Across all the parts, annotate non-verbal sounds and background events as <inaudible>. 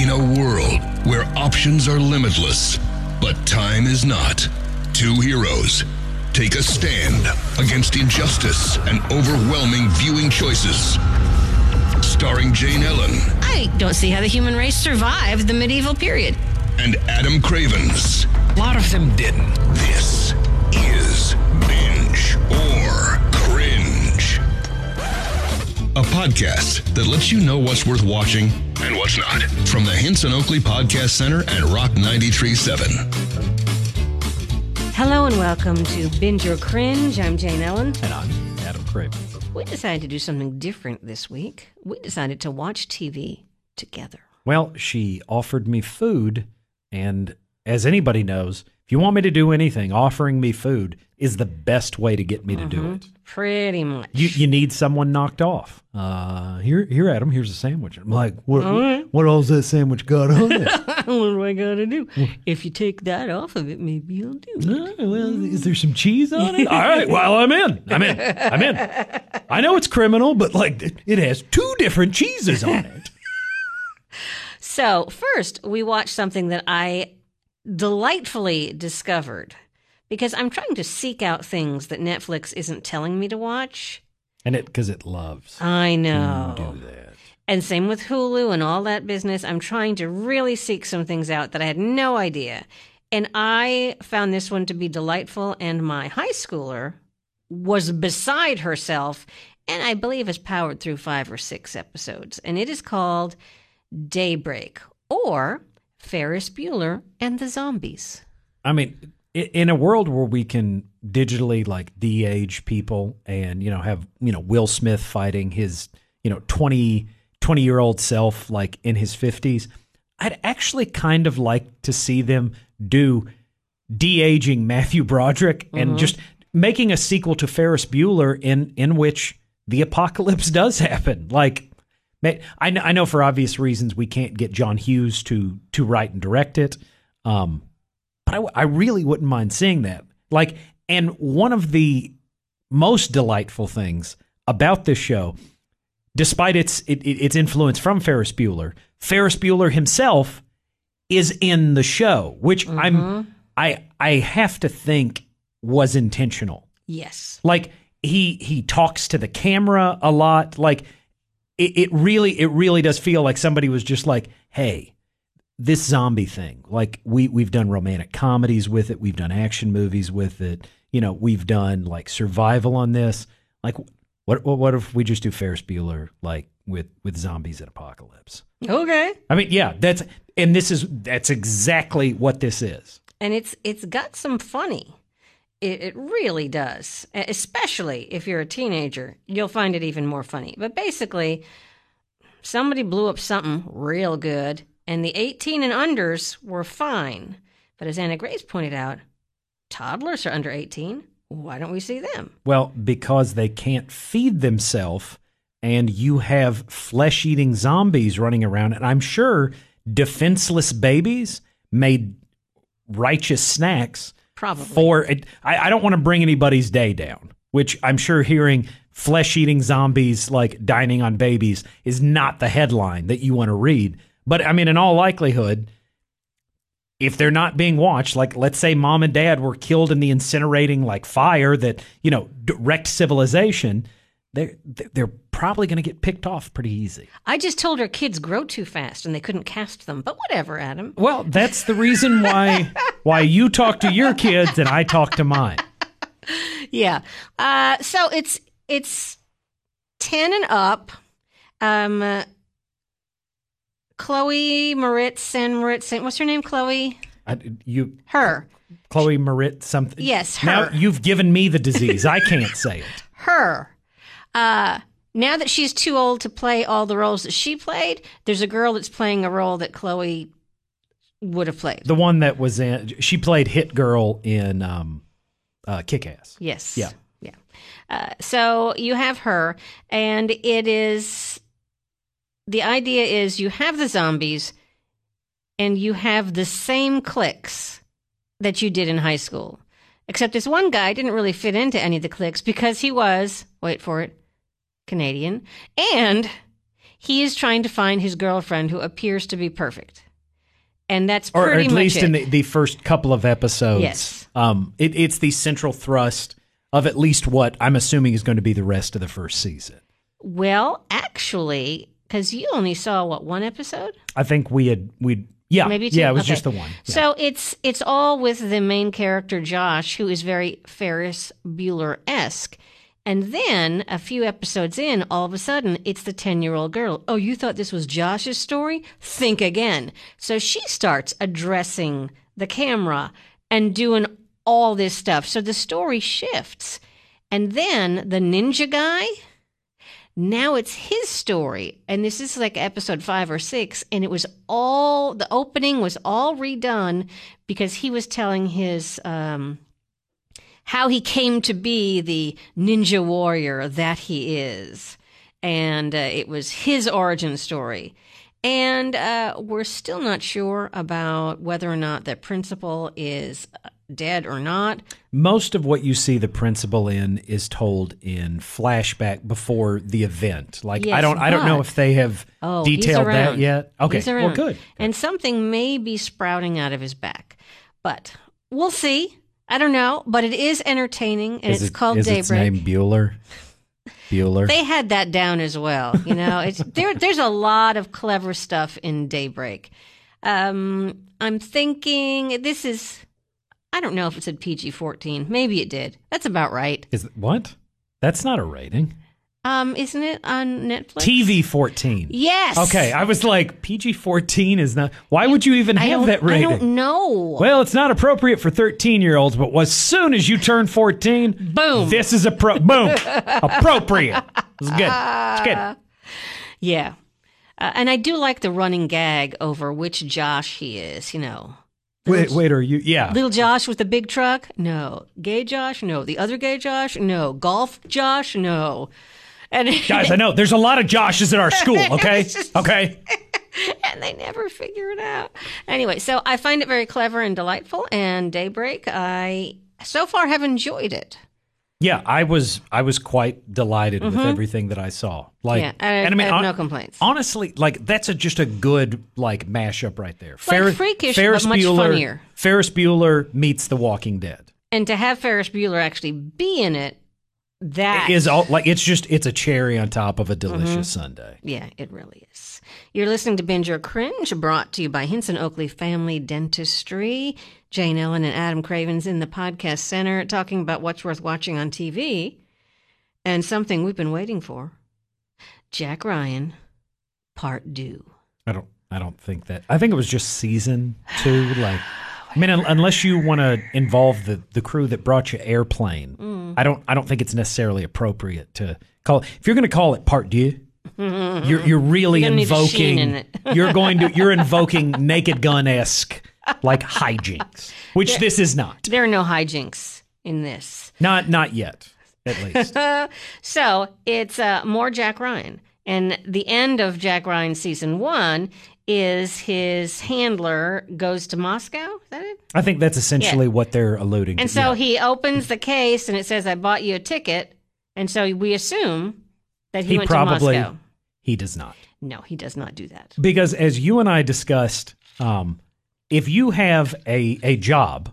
In a world where options are limitless, but time is not, two heroes take a stand against injustice and overwhelming viewing choices. Starring Jane Ellen I don't see how the human race survived the medieval period. and Adam Cravens. A lot of them didn't. This is Binge or Cringe. A podcast that lets you know what's worth watching and what's not. From the Hinson Oakley Podcast Center and Rock 93.7. Hello and welcome to Binge or Cringe. I'm Jane Ellen. And I'm Adam Craven. We decided to do something different this week. We decided to watch TV together. Well, she offered me food, and as anybody knows, if you want me to do anything, offering me food is the best way to get me to do it. Pretty much. You, you need someone knocked off. Uh, here, here, Adam. Here's a sandwich. I'm like, what? What all's that sandwich got on it? <laughs> what do I gotta do? If you take that off of it, maybe I'll do it. Well, is there some cheese on it? <laughs> All right. Well, I'm in. I'm in. I'm in. I know it's criminal, but like, it- it has two different cheeses on it. <laughs> So, first, we watched something that I delightfully discovered because I'm trying to seek out things that Netflix isn't telling me to watch. And it because it loves I to know. do that. And same with Hulu and all that business. I'm trying to really seek some things out that I had no idea. And I found this one to be delightful, and my high schooler was beside herself, and I believe has powered through five or six episodes. And it is called Daybreak or Ferris Bueller and the Zombies. I mean, in a world where we can digitally like de-age people and, you know, have, you know, Will Smith fighting his, you know, 20, 20 year old self like in his 50s, I'd actually kind of like to see them do de-aging Matthew Broderick and mm-hmm. just making a sequel to Ferris Bueller in in which the apocalypse <laughs> does happen. Like I know, I know for obvious reasons we can't get John Hughes to to write and direct it. Um, but I really wouldn't mind seeing that. Like, and one of the most delightful things about this show, despite its it, it- its influence from Ferris Bueller, Ferris Bueller himself is in the show, which I'm I I have to think was intentional. Yes. Like he he talks to the camera a lot. Like it, it really it really does feel like somebody was just like, hey, this zombie thing. Like we we've done romantic comedies with it, we've done action movies with it. You know, we've done like survival on this. Like what what, what if we just do Ferris Bueller like with with zombies and apocalypse? Okay. I mean, yeah, that's and this is that's exactly what this is. and it's it's got some funny. It, it really does, especially if you're a teenager. You'll find it even more funny. But basically, somebody blew up something real good, and the 18 and unders were fine. But as Anna Grace pointed out, toddlers are under 18. Why don't we see them? Well, because they can't feed themselves, and you have flesh eating zombies running around. And I'm sure defenseless babies made righteous snacks Probably. for. I, I don't want to bring anybody's day down, which I'm sure hearing flesh eating zombies like dining on babies is not the headline that you want to read. But I mean, in all likelihood, if they're not being watched, like let's say mom and dad were killed in the incinerating like fire that you know wrecked civilization, they're they're probably going to get picked off pretty easy. I just told her kids grow too fast and they couldn't cast them. But whatever, Adam. Well, that's the reason why <laughs> why you talk to your kids and I talk to mine. Yeah. Uh, so it's it's ten and up. Um, uh, Chloe Moritz and Moritz. What's her name? Chloe. I, you Her. Chloe Marit something. Yes, Now you've given me the disease. I can't say it. Her. Uh, now that she's too old to play all the roles that she played, there's a girl that's playing a role that Chloe would have played. The one that was in she played Hit Girl in um uh Kick Ass. Yes. Yeah. Yeah. Uh, so you have her, and it is the idea is you have the zombies, and you have the same clicks that you did in high school. Except this one guy didn't really fit into any of the cliques because he was, wait for it, Canadian, and he is trying to find his girlfriend who appears to be perfect. And that's or, pretty at least it. in the, the first couple of episodes. Yes. Um, it, it's the central thrust of at least what I'm assuming is going to be the rest of the first season. well, actually, because you only saw what one episode? I think we had we yeah Maybe two? yeah it was Okay. just the one. Yeah. So it's it's all with the main character Josh, who is very Ferris Bueller esque. And then a few episodes in, all of a sudden, it's the 10 year old girl. Oh, you thought this was Josh's story? Think again. So she starts addressing the camera and doing all this stuff. So the story shifts. And then the ninja guy, now it's his story. And this is like episode five or six. And it was all, the opening was all redone because he was telling his, um, how he came to be the ninja warrior that he is. And uh, it was his origin story. And uh, we're still not sure about whether or not the principal is uh, dead or not. Most of what you see the principal in is told in flashback before the event. Like I don't I don't know if they have Oh, detailed that yet. Okay, well good. And something may be sprouting out of his back. But we'll see. I don't know. But it is entertaining and Is it's it- called is Daybreak. its name Bueller? Bueller. They had that down as well. You know, it's <laughs> there. There's a lot of clever stuff in Daybreak. Um, I'm thinking this is. I don't know if it said PG-14. Maybe it did. That's about right. is what? That's not a rating. Um, isn't it on Netflix? TV fourteen. Yes. Okay, I was like PG fourteen is not. Why would you even I have that rating? I don't know. Well, it's not appropriate for 13 year olds, but as soon as you turn 14, Boom. this is a pro- boom, appropriate. It's good. It's good. <laughs> Yeah. Uh, and I do like the running gag over which Josh he is, you know. Wait, wait, are you? Yeah. Little Josh with the big truck? No. Gay Josh? No. The other gay Josh? No. Golf Josh? No. And Guys, <laughs> I know there's a lot of Joshes at our school, <laughs> okay? Okay. <laughs> and they never figure it out. Anyway, so I find it very clever and delightful. And Daybreak, I so far have enjoyed it. Yeah, I was I was quite delighted with everything that I saw. Like Mm-hmm. Yeah, I- and I mean I hon- no complaints. Honestly, like that's a, just a good like mashup right there. like Freakish, but much funnier. Ferris Bueller meets The Walking Dead. And to have Ferris Bueller actually be in it, that Is all like it's just it's a cherry on top of a delicious Mm-hmm. sundae. Yeah, it really is. You're listening to Binge or Cringe, brought to you by Hinson Oakley Family Dentistry. Jane Ellen and Adam Cravens in the podcast center talking about what's worth watching on TV and something we've been waiting for. Jack Ryan, part two. I don't. I don't think that. I think it was just season two. Like, I mean, un- unless you want to involve the the crew that brought you Airplane, Mm. I don't. I don't think it's necessarily appropriate to call. If you're going to call it part two, you're you're really You're gonna need a sheen invoking. in it. <laughs> you're going to. You're invoking Naked Gun esque like hijinks, which this is not. There are no hijinks in this. Not not yet, at least. <laughs> So it's uh, more Jack Ryan. And the end of Jack Ryan season one is his handler goes to Moscow. Is that it? I think that's essentially what they're alluding to. And so yeah. he opens the case and it says, I bought you a ticket. And so we assume that he, he went probably to Moscow. he does not. No, he does not do that. because as you and I discussed, um, if you have a a job,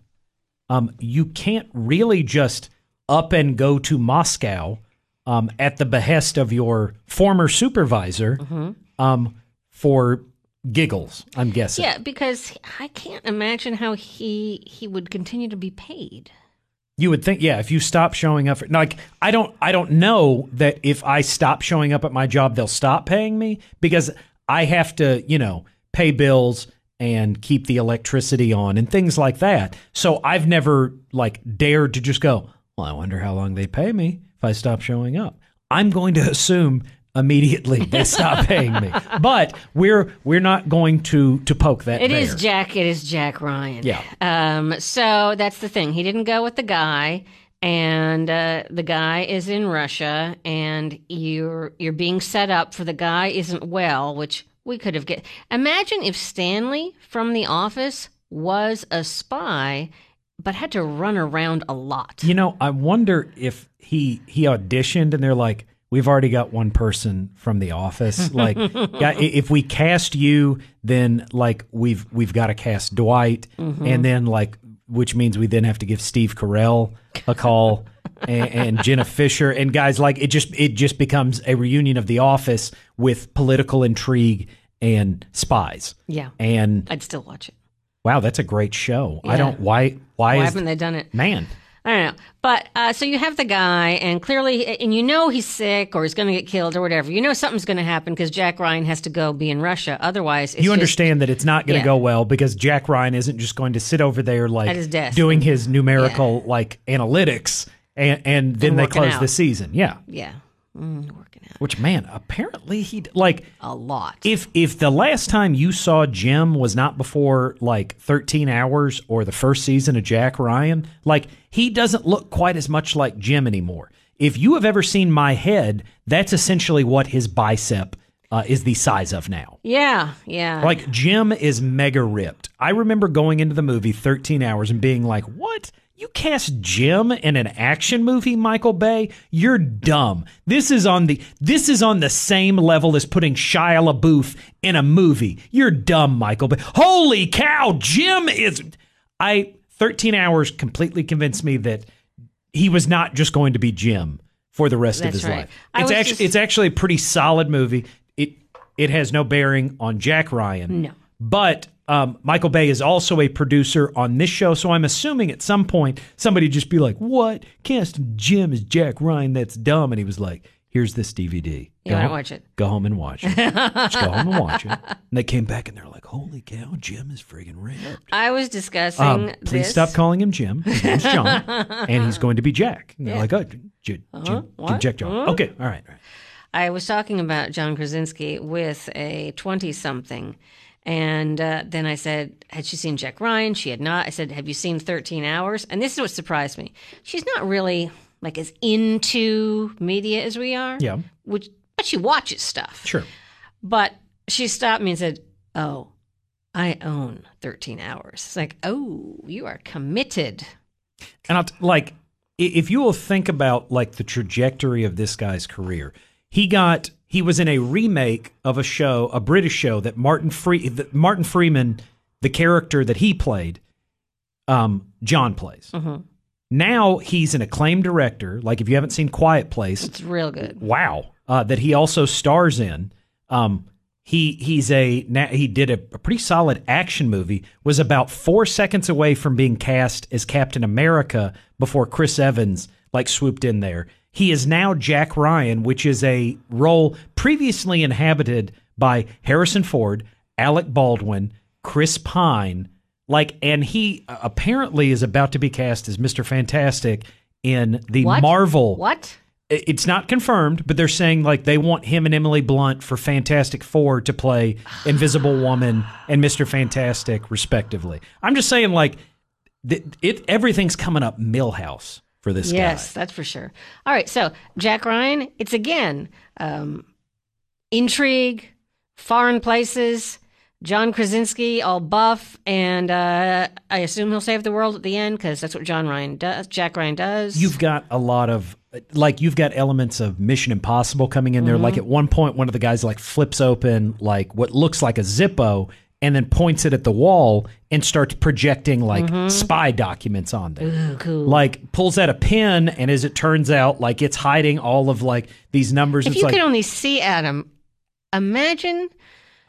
um, you can't really just up and go to Moscow um, at the behest of your former supervisor Mm-hmm. um, for giggles. I'm guessing. Yeah, because I can't imagine how he he would continue to be paid. You would think, yeah, if you stop showing up, for, like I don't, I don't know that if I stop showing up at my job, they'll stop paying me because I have to, you know, pay bills and keep the electricity on and things like that. So I've never like dared to just go. Well, I wonder how long they pay me if I stop showing up. I'm going to assume immediately <laughs> they stop paying me, but we're we're not going to to poke that. It is bear. Jack. It is Jack Ryan. Yeah. Um. So that's the thing. He didn't go with the guy, and uh, the guy is in Russia, and you're you're being set up for the guy isn't well, which we could have get. Imagine if Stanley from The Office was a spy, but had to run around a lot. You know, I wonder if he he auditioned and they're like, we've already got one person from the office. Like, <laughs> if we cast you, then like we've we've got to cast Dwight, mm-hmm. and then like which means we then have to give Steve Carell a call. and, and Jenna Fischer and guys like it just it just becomes a reunion of the office with political intrigue and spies. Yeah. And I'd still watch it. wow, that's a great show. I don't why why Why is haven't they done it? man I don't know. But uh, so you have the guy, and clearly, and you know he's sick or he's going to get killed or whatever. You know something's going to happen because Jack Ryan has to go be in Russia. Otherwise, it's you just- understand that it's not going to Yeah. go well because Jack Ryan isn't just going to sit over there like his desk. doing his numerical like analytics and, and then And they close out. the season. Yeah. Yeah, mm, working out Which man, apparently he like a lot. if if the last time you saw Jim was not before like 13 hours or the first season of Jack Ryan, like he doesn't look quite as much like Jim anymore. If you have ever seen my head, that's essentially what his bicep uh, is the size of now. yeah, yeah. Like Jim is mega ripped. I remember going into the movie 13 hours and being like, "What? You cast Jim in an action movie, Michael Bay? You're dumb. This is on the this is on the same level as putting Shia LaBeouf in a movie. You're dumb, Michael Bay. Holy cow, Jim is I 13 hours completely convinced me that he was not just going to be Jim for the rest of his right. life. I It's actually just- it's actually a pretty solid movie. It it has no bearing on Jack Ryan. No. But um, Michael Bay is also a producer on this show, so I'm assuming at some point somebody just be like, "What? Cast Jim as Jack Ryan? That's dumb." And he was like, "Here's this DVD. You Go wanna home- watch it? Go home and watch it. <laughs> just go home and watch it." And they came back and they're like, "Holy cow, Jim is friggin' ripped." I was discussing Um, please this. stop calling him Jim. His name's John, <laughs> and he's going to be Jack. And they're like, "Oh, J- J- Jim, Jim, Uh-huh. What? Jack John." Okay, all right, all right. I was talking about John Krasinski with a 20 something. And uh, then I said, Had she seen Jack Ryan? She had not. I said, Have you seen 13 Hours? And this is what surprised me. She's not really like as into media as we are. Yeah. Which, but she watches stuff. Sure. But she stopped me and said, Oh, I own 13 Hours. It's like, Oh, you are committed. And I'll t- like, if you will think about like the trajectory of this guy's career, he got he was in a remake of a show, a British show that Martin Free that Martin Freeman, the character that he played, um, John plays. Now he's an acclaimed director. Like if you haven't seen Quiet Place, It's real good. wow, uh, that he also stars in. Um, he he's a he did a, a pretty solid action movie. Was about four seconds away from being cast as Captain America before Chris Evans like swooped in there. He is now Jack Ryan, which is a role previously inhabited by Harrison Ford, Alec Baldwin, Chris Pine. Like, and he uh, apparently is about to be cast as Mister Fantastic in the What? Marvel What? it's not confirmed, but they're saying like they want him and Emily Blunt for Fantastic Four to play Invisible <sighs> Woman and Mister Fantastic, respectively. I'm just saying like th- it everything's coming up Milhouse for this Yes, guy. that's for sure. All right, so Jack Ryan, it's again um, intrigue, foreign places, John Krasinski, all buff, and uh, I assume he'll save the world at the end because that's what John Ryan does. Jack Ryan does. You've got a lot of like you've got elements of Mission Impossible coming in there. Like at one point, one of the guys like flips open like what looks like a Zippo. And then points it at the wall and starts projecting like mm-hmm. spy documents on there. Ooh, cool. like pulls out a pen and as it turns out like it's hiding all of like these numbers if it's you like could only see Adam, imagine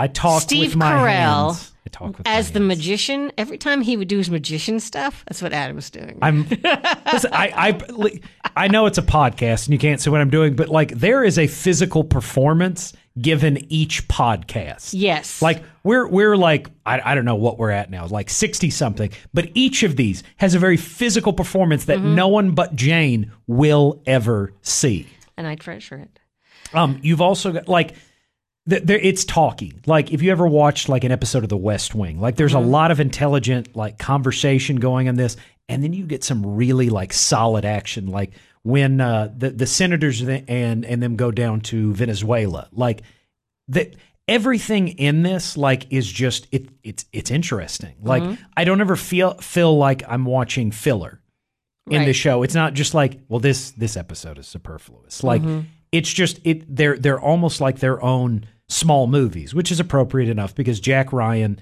i talk Steve with my Carell hands i talk with as the magician. Every time he would do his magician stuff, that's what Adam was doing. i'm <laughs> listen, I, I i know it's a podcast and you can't see what i'm doing but like there is a physical performance given each podcast yes, like we're we're like I, I don't know what we're at now like 60 something but each of these has a very physical performance that Mm-hmm. no one but jane will ever see and I treasure it. Um, you've also got like th- there it's talking. Like if you ever watched like an episode of The West Wing, like there's a lot of intelligent like conversation going on this, and then you get some really like solid action, like when uh, the the senators and and them go down to Venezuela, like that. Everything in this like is just it it's it's interesting. Like I don't ever feel feel like I'm watching filler in the show. It's not just like, well, this this episode is superfluous. Like it's just it they're they're almost like their own small movies, which is appropriate enough because Jack Ryan.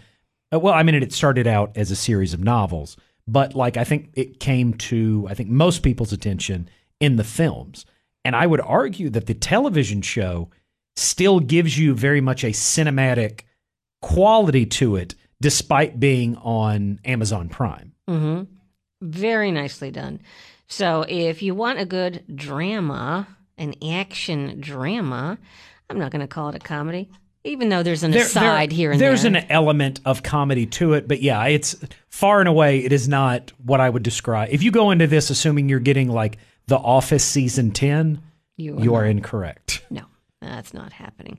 uh, Well, I mean, it started out as a series of novels, but like I think it came to I think most people's attention in the films, and I would argue that the television show still gives you very much a cinematic quality to it, despite being on Amazon Prime. Mm-hmm. Very nicely done. So, if you want a good drama, an action drama, I'm not going to call it a comedy, even though there's an There- aside there- here and there's there. an element of comedy to it, but yeah, it's far and away it is not what I would describe. If you go into this assuming you're getting like The Office season ten, You are you are incorrect. No, that's not happening.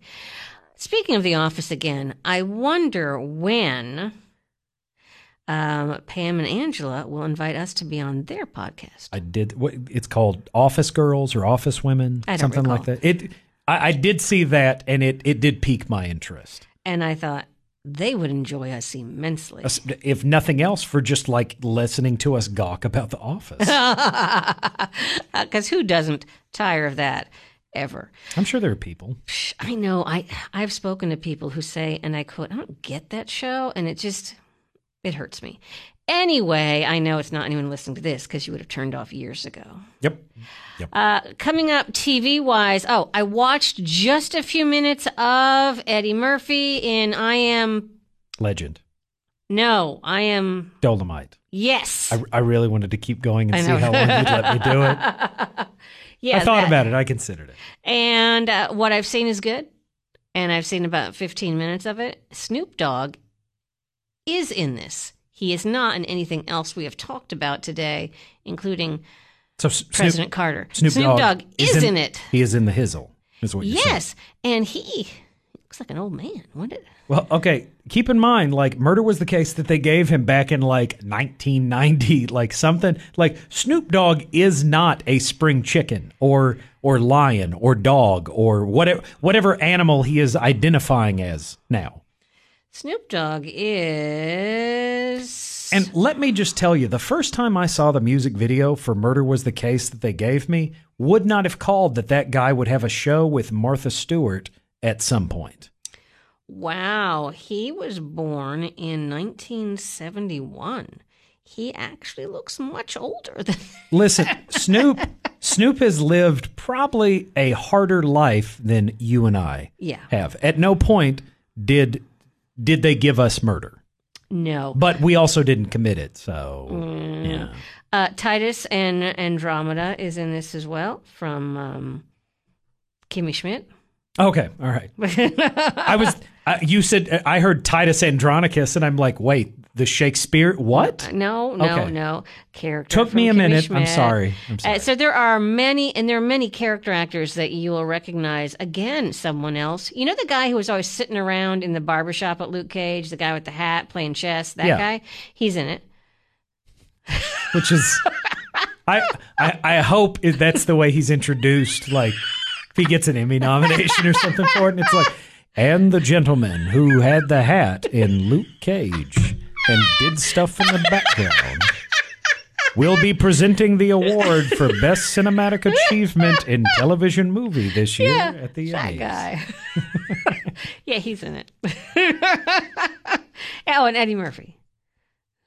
Speaking of The Office again, I wonder when um, Pam and Angela will invite us to be on their podcast. I did. What, it's called Office Girls or Office Women, I don't something like that. It. I, I did see that, and it it did pique my interest. And I thought they would enjoy us immensely. If nothing else, for just like listening to us gawk about The Office. <laughs> Uh, because who doesn't tire of that ever? I'm sure there are people. I know. I I've spoken to people who say, and I quote, "I don't get that show," and it just it hurts me. Anyway, I know it's not anyone listening to this because you would have turned off years ago. Yep. Uh, coming up TV wise, oh, I watched just a few minutes of Eddie Murphy in I Am. Legend. No, I am. Dolomite. Yes. I, I really wanted to keep going and see how long you'd let me do it. <laughs> yeah. I thought that. about it. I considered it. And uh, what I've seen is good. And I've seen about 15 minutes of it. Snoop Dogg is in this. He is not in anything else we have talked about today, including So Snoop, President Carter. Snoop, Dogg, is in, it. He is in the hizzle. Is what you're saying. Yes. And he looks like an old man. What did, Well, okay. Keep in mind, like murder was the case that they gave him back in like 1990, <laughs> like something. Like Snoop Dogg is not a spring chicken or or lion or dog or whatever whatever animal he is identifying as now. Snoop Dogg is. And let me just tell you, the first time I saw the music video for Murder Was the Case that they gave me, would not have called that that guy would have a show with Martha Stewart at some point. Wow, he was born in 1971. He actually looks much older than. Listen, Snoop Snoop has lived probably a harder life than you and I Yeah. have. At no point did did they give us murder. No. But we also didn't commit it. So, yeah. Uh, Titus and Andromeda is in this as well from um, Kimmy Schmidt. Okay, all right. <laughs> I was uh, you said I heard Titus Andronicus and I'm like, "Wait, the Shakespeare what?" No, no, Okay. no. Character Took me a Kimmy minute. I'm sorry. I'm sorry. Uh, so there are many, and there are many character actors that you will recognize. Again, someone else. You know the guy who was always sitting around in the barbershop at Luke Cage, the guy with the hat playing chess. That Yeah. guy. He's in it. <laughs> Which is I, I I hope that's the way he's introduced like if he gets an Emmy nomination or something for it and it's like and the gentleman who had the hat in Luke Cage and did stuff in the background will be presenting the award for best cinematic achievement in television movie this year Yeah, at the that Emmys. guy. <laughs> yeah, he's in it. <laughs> oh, and Eddie Murphy.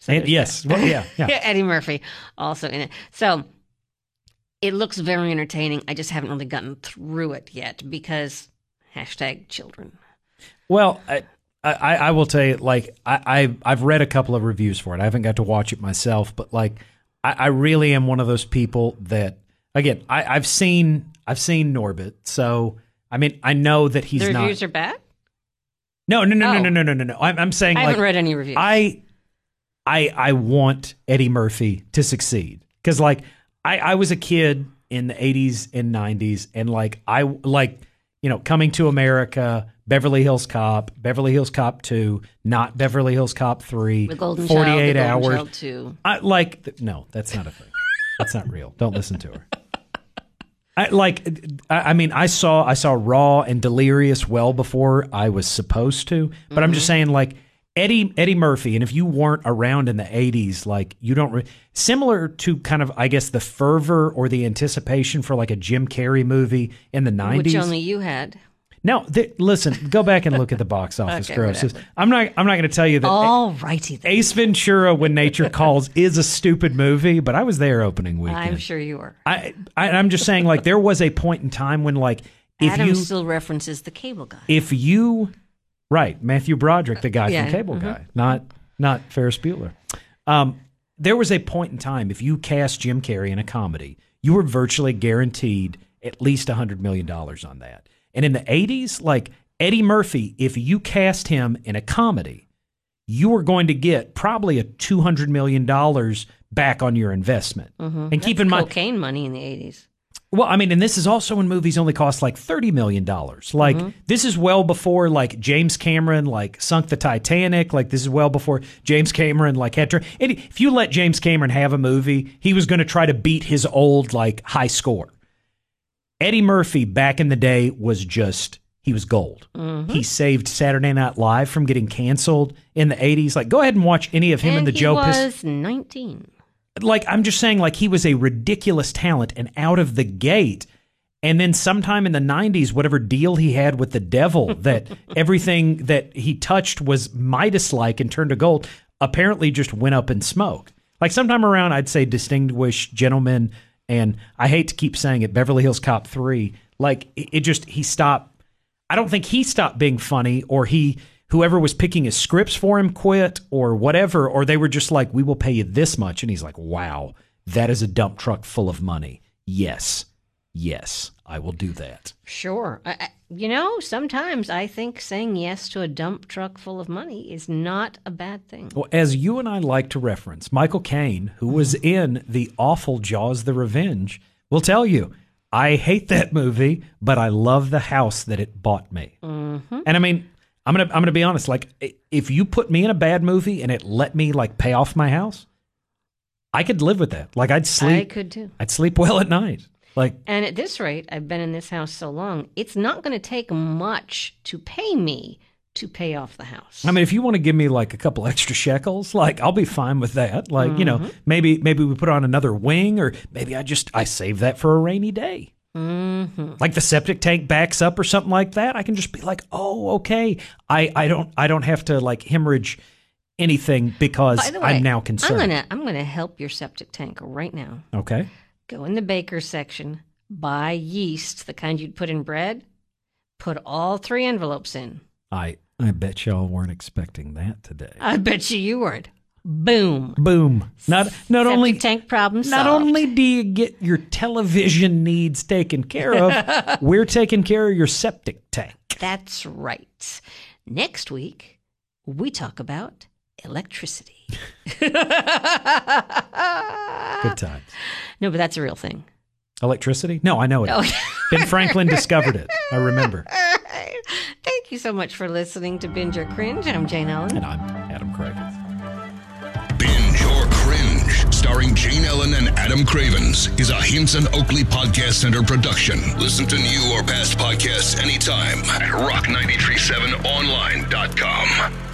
So And yes, well, yeah, yeah. Yeah, <laughs> Eddie Murphy also in it. So it looks very entertaining. I just haven't really gotten through it yet because hashtag children. Well, I, I, I will tell you, like I, I I've read a couple of reviews for it. I haven't got to watch it myself, but like I, I really am one of those people that again I, I've seen I've seen Norbit, so I mean I know that he's the not. reviews are bad. no, no, no, Oh. no, no, no, no, no, no. I'm, I'm saying I like haven't read any reviews. I I I want Eddie Murphy to succeed because like I I was a kid in the 80s and 90s and like I like you know coming to America Beverly Hills Cop Beverly Hills Cop 2 not Beverly Hills Cop 3 the Golden 48 Child, the Golden hours Child. I like th- no that's not a thing that's not real don't listen to her I like I, I mean I saw I saw Raw and Delirious well before I was supposed to but I'm just mm-hmm. saying like Eddie Eddie Murphy, and if you weren't around in the '80s, like you don't re- similar to kind of I guess the fervor or the anticipation for like a Jim Carrey movie in the '90s. Which only you had. No, th- listen, go back and look at the box <laughs> office Okay, grosses. whatever. I'm not. I'm not going to tell you that. All righty then. Ace Ventura: When Nature Calls is a stupid movie, but I was there opening weekend. I'm sure you were. I, I I'm just saying, like there was a point in time when, like, if Adam you still references the cable guy. if you right Matthew Broderick, the guy Yeah, from Cable mhm. Guy, not not Ferris Bueller. Um, there was a point in time if you cast Jim Carrey in a comedy, you were virtually guaranteed at least a hundred million dollars on that. And in the '80s, like Eddie Murphy, if you cast him in a comedy, you were going to get probably a two hundred million dollars back on your investment. Mm-hmm. And keep in mind, Cocaine money in the 80s. well, I mean, and this is also when movies only cost like thirty million dollars. Like mm-hmm. this is well before like James Cameron like sunk the Titanic. Like this is well before James Cameron like had. To, if you let James Cameron have a movie, he was going to try to beat his old like high score. Eddie Murphy back in the day was just he was gold. Mm-hmm. He saved Saturday Night Live from getting canceled in the eighties. Like, go ahead and watch any of him and, the he Joe. was Pis- 19. like I'm just saying like he was a ridiculous talent and out of the gate and then sometime in the 90s whatever deal he had with the devil <laughs> that everything that he touched was Midas like and turned to gold apparently just went up in smoke. Like sometime around I'd say distinguished gentlemen and I hate to keep saying it Beverly Hills Cop 3 like it it just he stopped I don't think he stopped being funny or he whoever was picking his scripts for him quit or whatever or they were just like we will pay you this much. And he's like wow that is a dump truck full of money. Yes. Yes I will do that Sure. I, I, you know, sometimes I think saying yes to a dump truck full of money is not a bad thing. well as you and I like to reference Michael Caine who was mm-hmm. in the awful Jaws the Revenge will tell you I hate that movie but I love the house that it bought me mm-hmm. and I mean I'm gonna I'm gonna be honest. Like, if you put me in a bad movie and it let me like pay off my house, I could live with that. Like, I'd sleep. I could too. I'd sleep well at night. Like, And at this rate, I've been in this house so long, it's not going to take much to pay me to pay off the house. I mean, if you want to give me like a couple extra shekels, like I'll be fine with that. Like, you know, maybe maybe we put on another wing, or maybe I just I save that for a rainy day. hmm Like the septic tank backs up or something like that. I can just be like, oh, okay. I I don't I don't have to like hemorrhage anything because way, I'm now concerned. I'm gonna I'm gonna help your septic tank right now. Okay. Go in the baker's section, buy yeast, the kind you'd put in bread. Put all three envelopes in. I I bet y'all weren't expecting that today. I bet you you weren't. Boom. Boom. Not not Septic only tank problem not solved. only do you get your television needs taken care of, <laughs> we're taking care of your septic tank. That's right. Next week, we talk about electricity. Good times. No, but that's a real thing. Electricity? No, I know it. Oh. ben Franklin discovered it. I remember. <laughs> Thank you so much for listening to Binge or Cringe. I'm Jane Ellen. And I'm Adam Cravens. Binge or Cringe, starring Jane Ellen and Adam Cravens, is a Henson Oakley Podcast Center production. Listen to new or past podcasts anytime at rock937online.com.